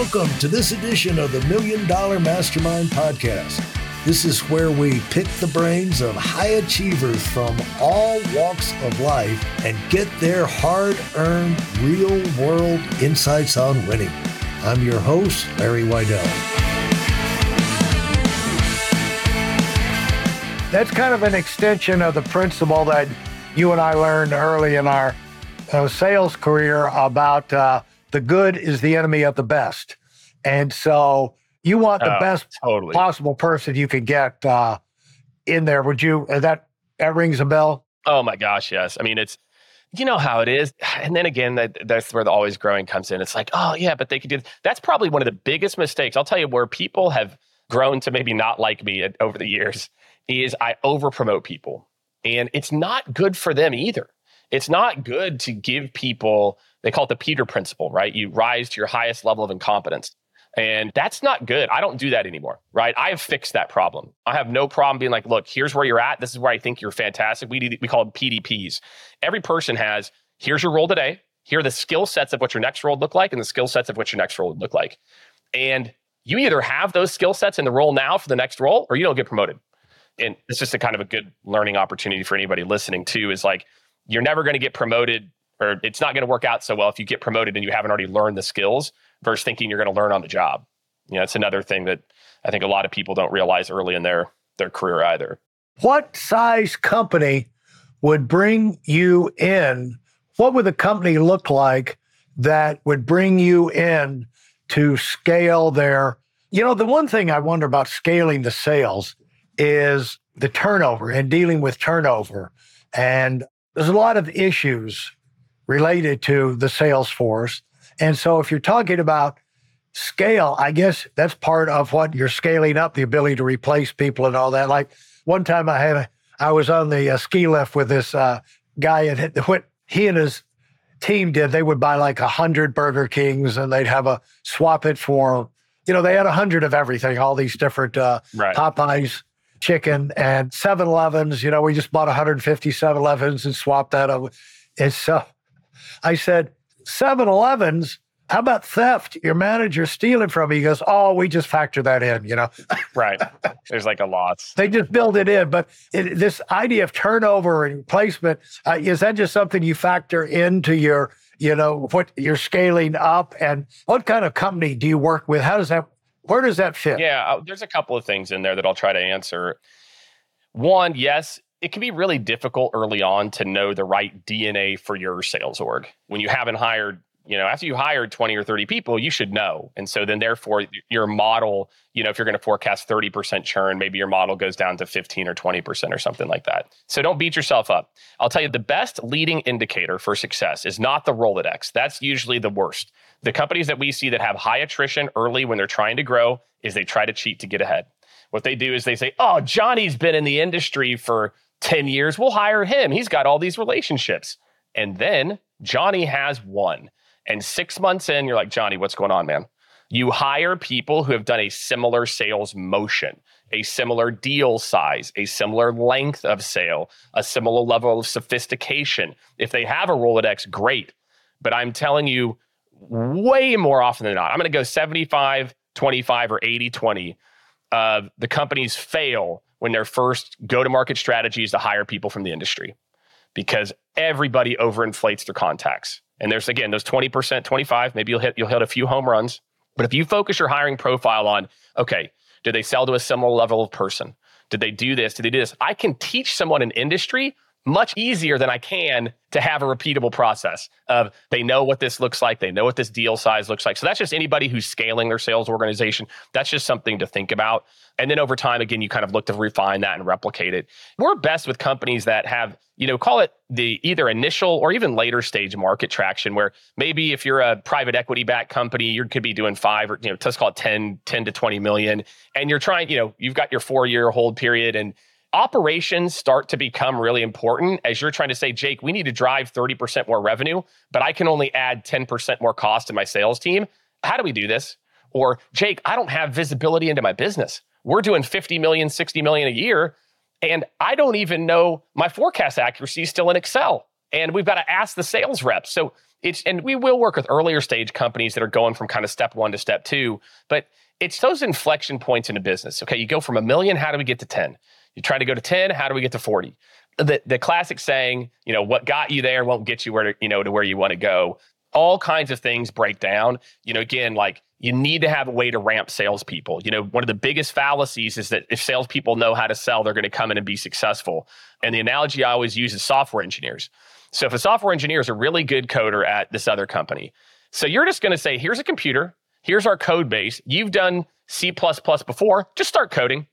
Welcome to this edition of the Million Dollar Mastermind Podcast. This is where we pick the brains of high achievers from all walks of life and get their hard earned, real world insights on winning. I'm your host, Larry Weidel. That's kind of an extension of the principle that you and I learned early in our uh, sales career about uh, the good is the enemy of the best. And so you want the Oh, best totally. possible person you can get uh, in there. Would you? uh, That that rings a bell. Oh my gosh, yes. I mean, it's you know how it is, and then again, that, that's where the always growing comes in. It's like, oh yeah, but they could do. That's probably one of the biggest mistakes. I'll tell you where people have grown to maybe not like me over the years is I over promote people, and it's not good for them either. It's not good to give people. They call it the Peter principle, right? You rise to your highest level of incompetence. And that's not good. I don't do that anymore, right? I have fixed that problem. I have no problem being like, look, here's where you're at. This is where I think you're fantastic. We, we call them PDPs. Every person has, here's your role today. Here are the skill sets of what your next role would look like and the skill sets of what your next role would look like. And you either have those skill sets in the role now for the next role or you don't get promoted. And it's just a kind of a good learning opportunity for anybody listening too is like, you're never going to get promoted or it's not going to work out so well if you get promoted and you haven't already learned the skills versus thinking you're going to learn on the job. You know, it's another thing that I think a lot of people don't realize early in their their career either. What size company would bring you in? What would the company look like that would bring you in to scale their? You know, the one thing I wonder about scaling the sales is the turnover and dealing with turnover. And there's a lot of issues related to the sales force. And so if you're talking about scale, I guess that's part of what you're scaling up the ability to replace people and all that. Like one time I had a, I was on the uh, ski lift with this uh, guy and what he and his team did, they would buy like a hundred Burger Kings and they'd have a swap it for, you know, they had a hundred of everything, all these different uh, Right. Popeyes chicken and 7-Elevens. You know, we just bought 150 7-Elevens and swapped that up. And so I said, 7-Elevens, how about theft? Your manager stealing from you. He goes, oh, we just factor that in, you know. Right. There's like a loss. They just build it in. But it, this idea of turnover and replacement, uh, is that just something you factor into your, you know, what you're scaling up? And what kind of company do you work with? How does that, where does that fit? Yeah, uh, there's a couple of things in there that I'll try to answer. One, yes, it can be really difficult early on to know the right DNA for your sales org. When you haven't hired, you know, after you hired 20 or 30 people, you should know. And so then therefore your model, you know, if you're going to forecast 30% churn, maybe your model goes down to 15 or 20% or something like that. So don't beat yourself up. I'll tell you the best leading indicator for success is not the Rolodex. That's usually the worst. The companies that we see that have high attrition early when they're trying to grow is they try to cheat to get ahead. What they do is they say, "Oh, Johnny's been in the industry for 10 years. We'll hire him. He's got all these relationships." And then Johnny has one. And 6 months in, you're like, "Johnny, what's going on, man?" You hire people who have done a similar sales motion, a similar deal size, a similar length of sale, a similar level of sophistication. If they have a Rolodex, great. But I'm telling you, way more often than not, I'm going to go 75, 25, or 80, 20 of the companies fail when their first go to market strategy is to hire people from the industry because everybody overinflates their contacts. And there's again those 20%, 25, maybe you'll hit you'll hit a few home runs. But if you focus your hiring profile on, okay, did they sell to a similar level of person? Did they do this? Did they do this? I can teach someone an industry much easier than I can to have a repeatable process of they know what this looks like, they know what this deal size looks like. So that's just anybody who's scaling their sales organization. That's just something to think about. And then over time, again, you kind of look to refine that and replicate it. We're best with companies that have, you know, call it the either initial or even later stage market traction, where maybe if you're a private equity backed company, you could be doing five or, you know, let's call it 10, 10 to 20 million. And you're trying, you know, you've got your four year hold period and operations start to become really important as you're trying to say, Jake, we need to drive 30% more revenue, but I can only add 10% more cost to my sales team. How do we do this? Or, Jake, I don't have visibility into my business. We're doing 50 million, 60 million a year, and I don't even know my forecast accuracy is still in Excel. And we've got to ask the sales reps. So it's and we will work with earlier stage companies that are going from kind of step one to step two, but it's those inflection points in a business. Okay, you go from a million, how do we get to 10? You try to go to 10, how do we get to 40? The the classic saying, you know, what got you there won't get you where to, you know, to where you want to go. All kinds of things break down. You know, again, like you need to have a way to ramp salespeople. You know, one of the biggest fallacies is that if salespeople know how to sell, they're going to come in and be successful. And the analogy I always use is software engineers. So if a software engineer is a really good coder at this other company, so you're just going to say, here's a computer, here's our code base. You've done C before, just start coding.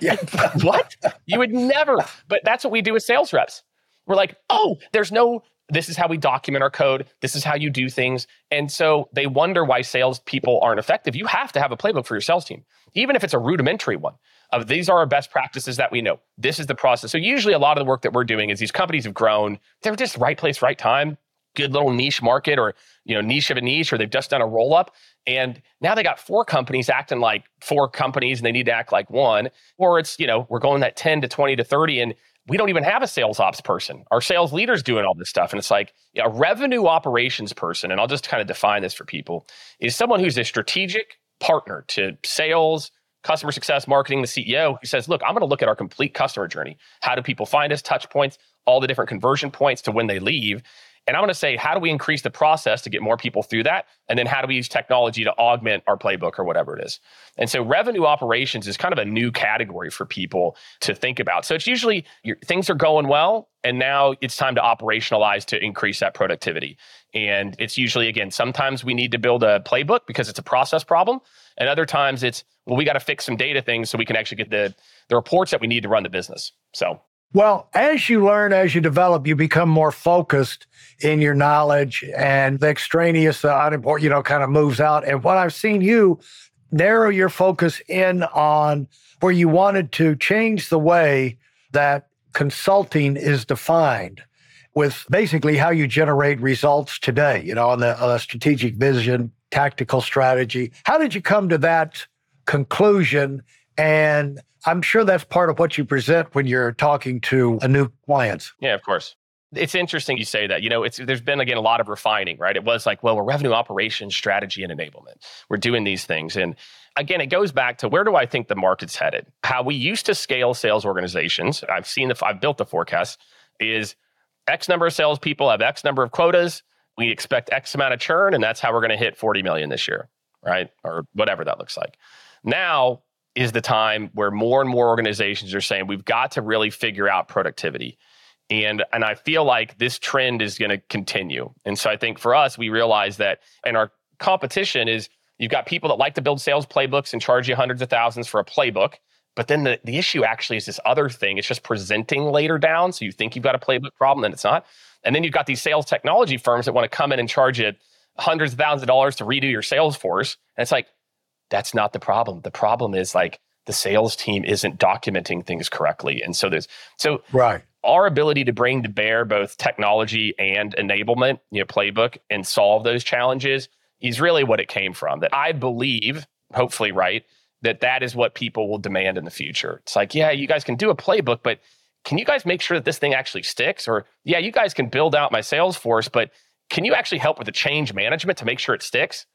Yeah. what? You would never. But that's what we do with sales reps. We're like, oh, there's no, this is how we document our code. This is how you do things. And so they wonder why salespeople aren't effective. You have to have a playbook for your sales team, even if it's a rudimentary one of these are our best practices that we know. This is the process. So usually a lot of the work that we're doing is these companies have grown. They're just right place, right time, good little niche market or, you know, niche of a niche, or they've just done a roll up. And now they got four companies acting like four companies and they need to act like one. Or it's, you know, we're going that 10 to 20 to 30 and we don't even have a sales ops person. Our sales leaders doing all this stuff. And it's like a revenue operations person, and I'll just kind of define this for people, is someone who's a strategic partner to sales, customer success, marketing, the CEO, who says, look, I'm going to look at our complete customer journey. How do people find us, touch points, all the different conversion points to when they leave. And I'm going to say, how do we increase the process to get more people through that? And then how do we use technology to augment our playbook or whatever it is? And so revenue operations is kind of a new category for people to think about. So it's usually things are going well, and now it's time to operationalize to increase that productivity. And it's usually, again, sometimes we need to build a playbook because it's a process problem. And other times it's, well, we got to fix some data things so we can actually get the, the reports that we need to run the business. So well, as you learn, as you develop, you become more focused in your knowledge and the extraneous, the unimportant, you know, kind of moves out. And what I've seen you narrow your focus in on where you wanted to change the way that consulting is defined with basically how you generate results today, you know, on the, on the strategic vision, tactical strategy. How did you come to that conclusion? And I'm sure that's part of what you present when you're talking to a new client. Yeah, of course. It's interesting you say that. You know, it's there's been again a lot of refining, right? It was like, well, we're revenue operations, strategy, and enablement. We're doing these things. And again, it goes back to where do I think the market's headed? How we used to scale sales organizations. I've seen the I've built the forecast is X number of salespeople have X number of quotas. We expect X amount of churn, and that's how we're going to hit 40 million this year, right? Or whatever that looks like. Now is the time where more and more organizations are saying we've got to really figure out productivity. And, and I feel like this trend is going to continue. And so I think for us, we realize that and our competition is you've got people that like to build sales playbooks and charge you hundreds of thousands for a playbook. But then the, the issue actually is this other thing. It's just presenting later down. So you think you've got a playbook problem, and it's not. And then you've got these sales technology firms that want to come in and charge you hundreds of thousands of dollars to redo your sales force. And it's like, that's not the problem. The problem is like the sales team isn't documenting things correctly. And so there's so right. Our ability to bring to bear both technology and enablement, you know, playbook and solve those challenges is really what it came from. That I believe, hopefully right, that that is what people will demand in the future. It's like, yeah, you guys can do a playbook, but can you guys make sure that this thing actually sticks? Or yeah, you guys can build out my sales force, but can you actually help with the change management to make sure it sticks?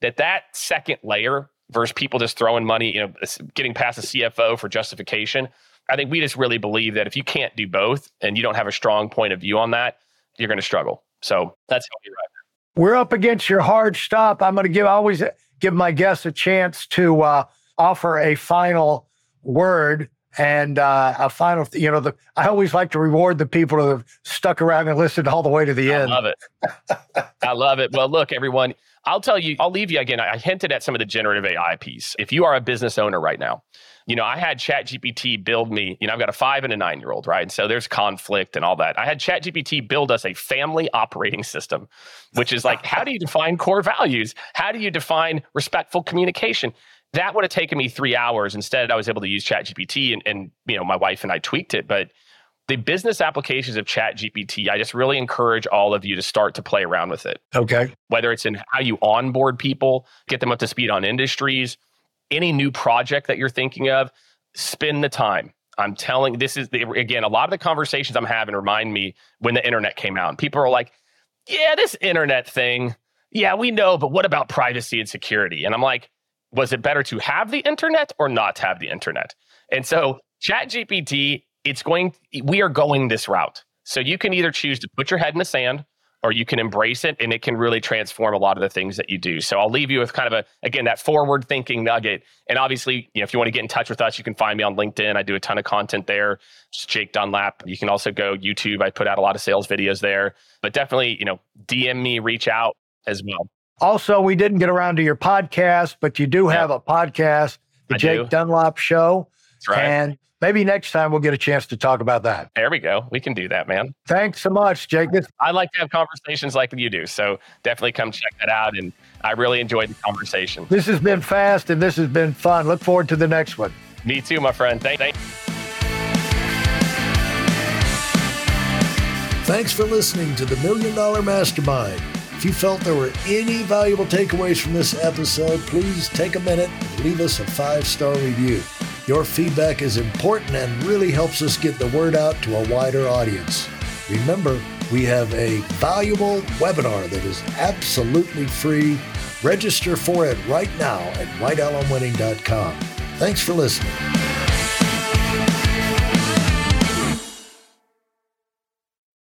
That that second layer versus people just throwing money, you know, getting past the CFO for justification. I think we just really believe that if you can't do both and you don't have a strong point of view on that, you're going to struggle. So that's how we ride. We're up against your hard stop. I'm going to give I always give my guests a chance to uh, offer a final word and uh, a final. You know, the I always like to reward the people who have stuck around and listened all the way to the I end. I love it. I love it. Well, look, everyone. I'll tell you, I'll leave you again. I hinted at some of the generative AI piece. If you are a business owner right now, you know, I had ChatGPT build me, you know, I've got a five and a nine year old, right? And so there's conflict and all that. I had ChatGPT build us a family operating system, which is like, how do you define core values? How do you define respectful communication? That would have taken me three hours. Instead, I was able to use ChatGPT and, and, you know, my wife and I tweaked it. But the business applications of ChatGPT i just really encourage all of you to start to play around with it. Okay. Whether it's in how you onboard people get them up to speed on industries any new project that you're thinking of spend the time. I'm telling this is the, again a lot of the conversations i'm having remind me when the internet came out. And people are like yeah, this internet thing, yeah, we know, but what about privacy and security? And I'm like, was it better to have the internet or not have the internet? And so ChatGPT, it's going, we are going this route. So you can either choose to put your head in the sand or you can embrace it and it can really transform a lot of the things that you do. So I'll leave you with kind of a, again, that forward thinking nugget. And obviously, you know, if you want to get in touch with us, you can find me on LinkedIn. I do a ton of content there. Just Jake Dunlap. You can also go YouTube. I put out a lot of sales videos there, but definitely, you know, DM me, reach out as well. Also, we didn't get around to your podcast, but you do have a podcast, The I Jake do. Dunlap Show. That's right. And maybe next time we'll get a chance to talk about that. there we go. We can do that, man. Thanks so much, Jake. I like to have conversations like you do. So definitely come check that out. And I really enjoyed the conversation. This has been fast and this has been fun. Look forward to the next one. Me too, my friend. Thank, thank Thanks for listening to the Million Dollar Mastermind. If you felt there were any valuable takeaways from this episode, please take a minute and leave us a five star review. Your feedback is important and really helps us get the word out to a wider audience. Remember, we have a valuable webinar that is absolutely free. Register for it right now at weidelonwinning.com. Thanks for listening.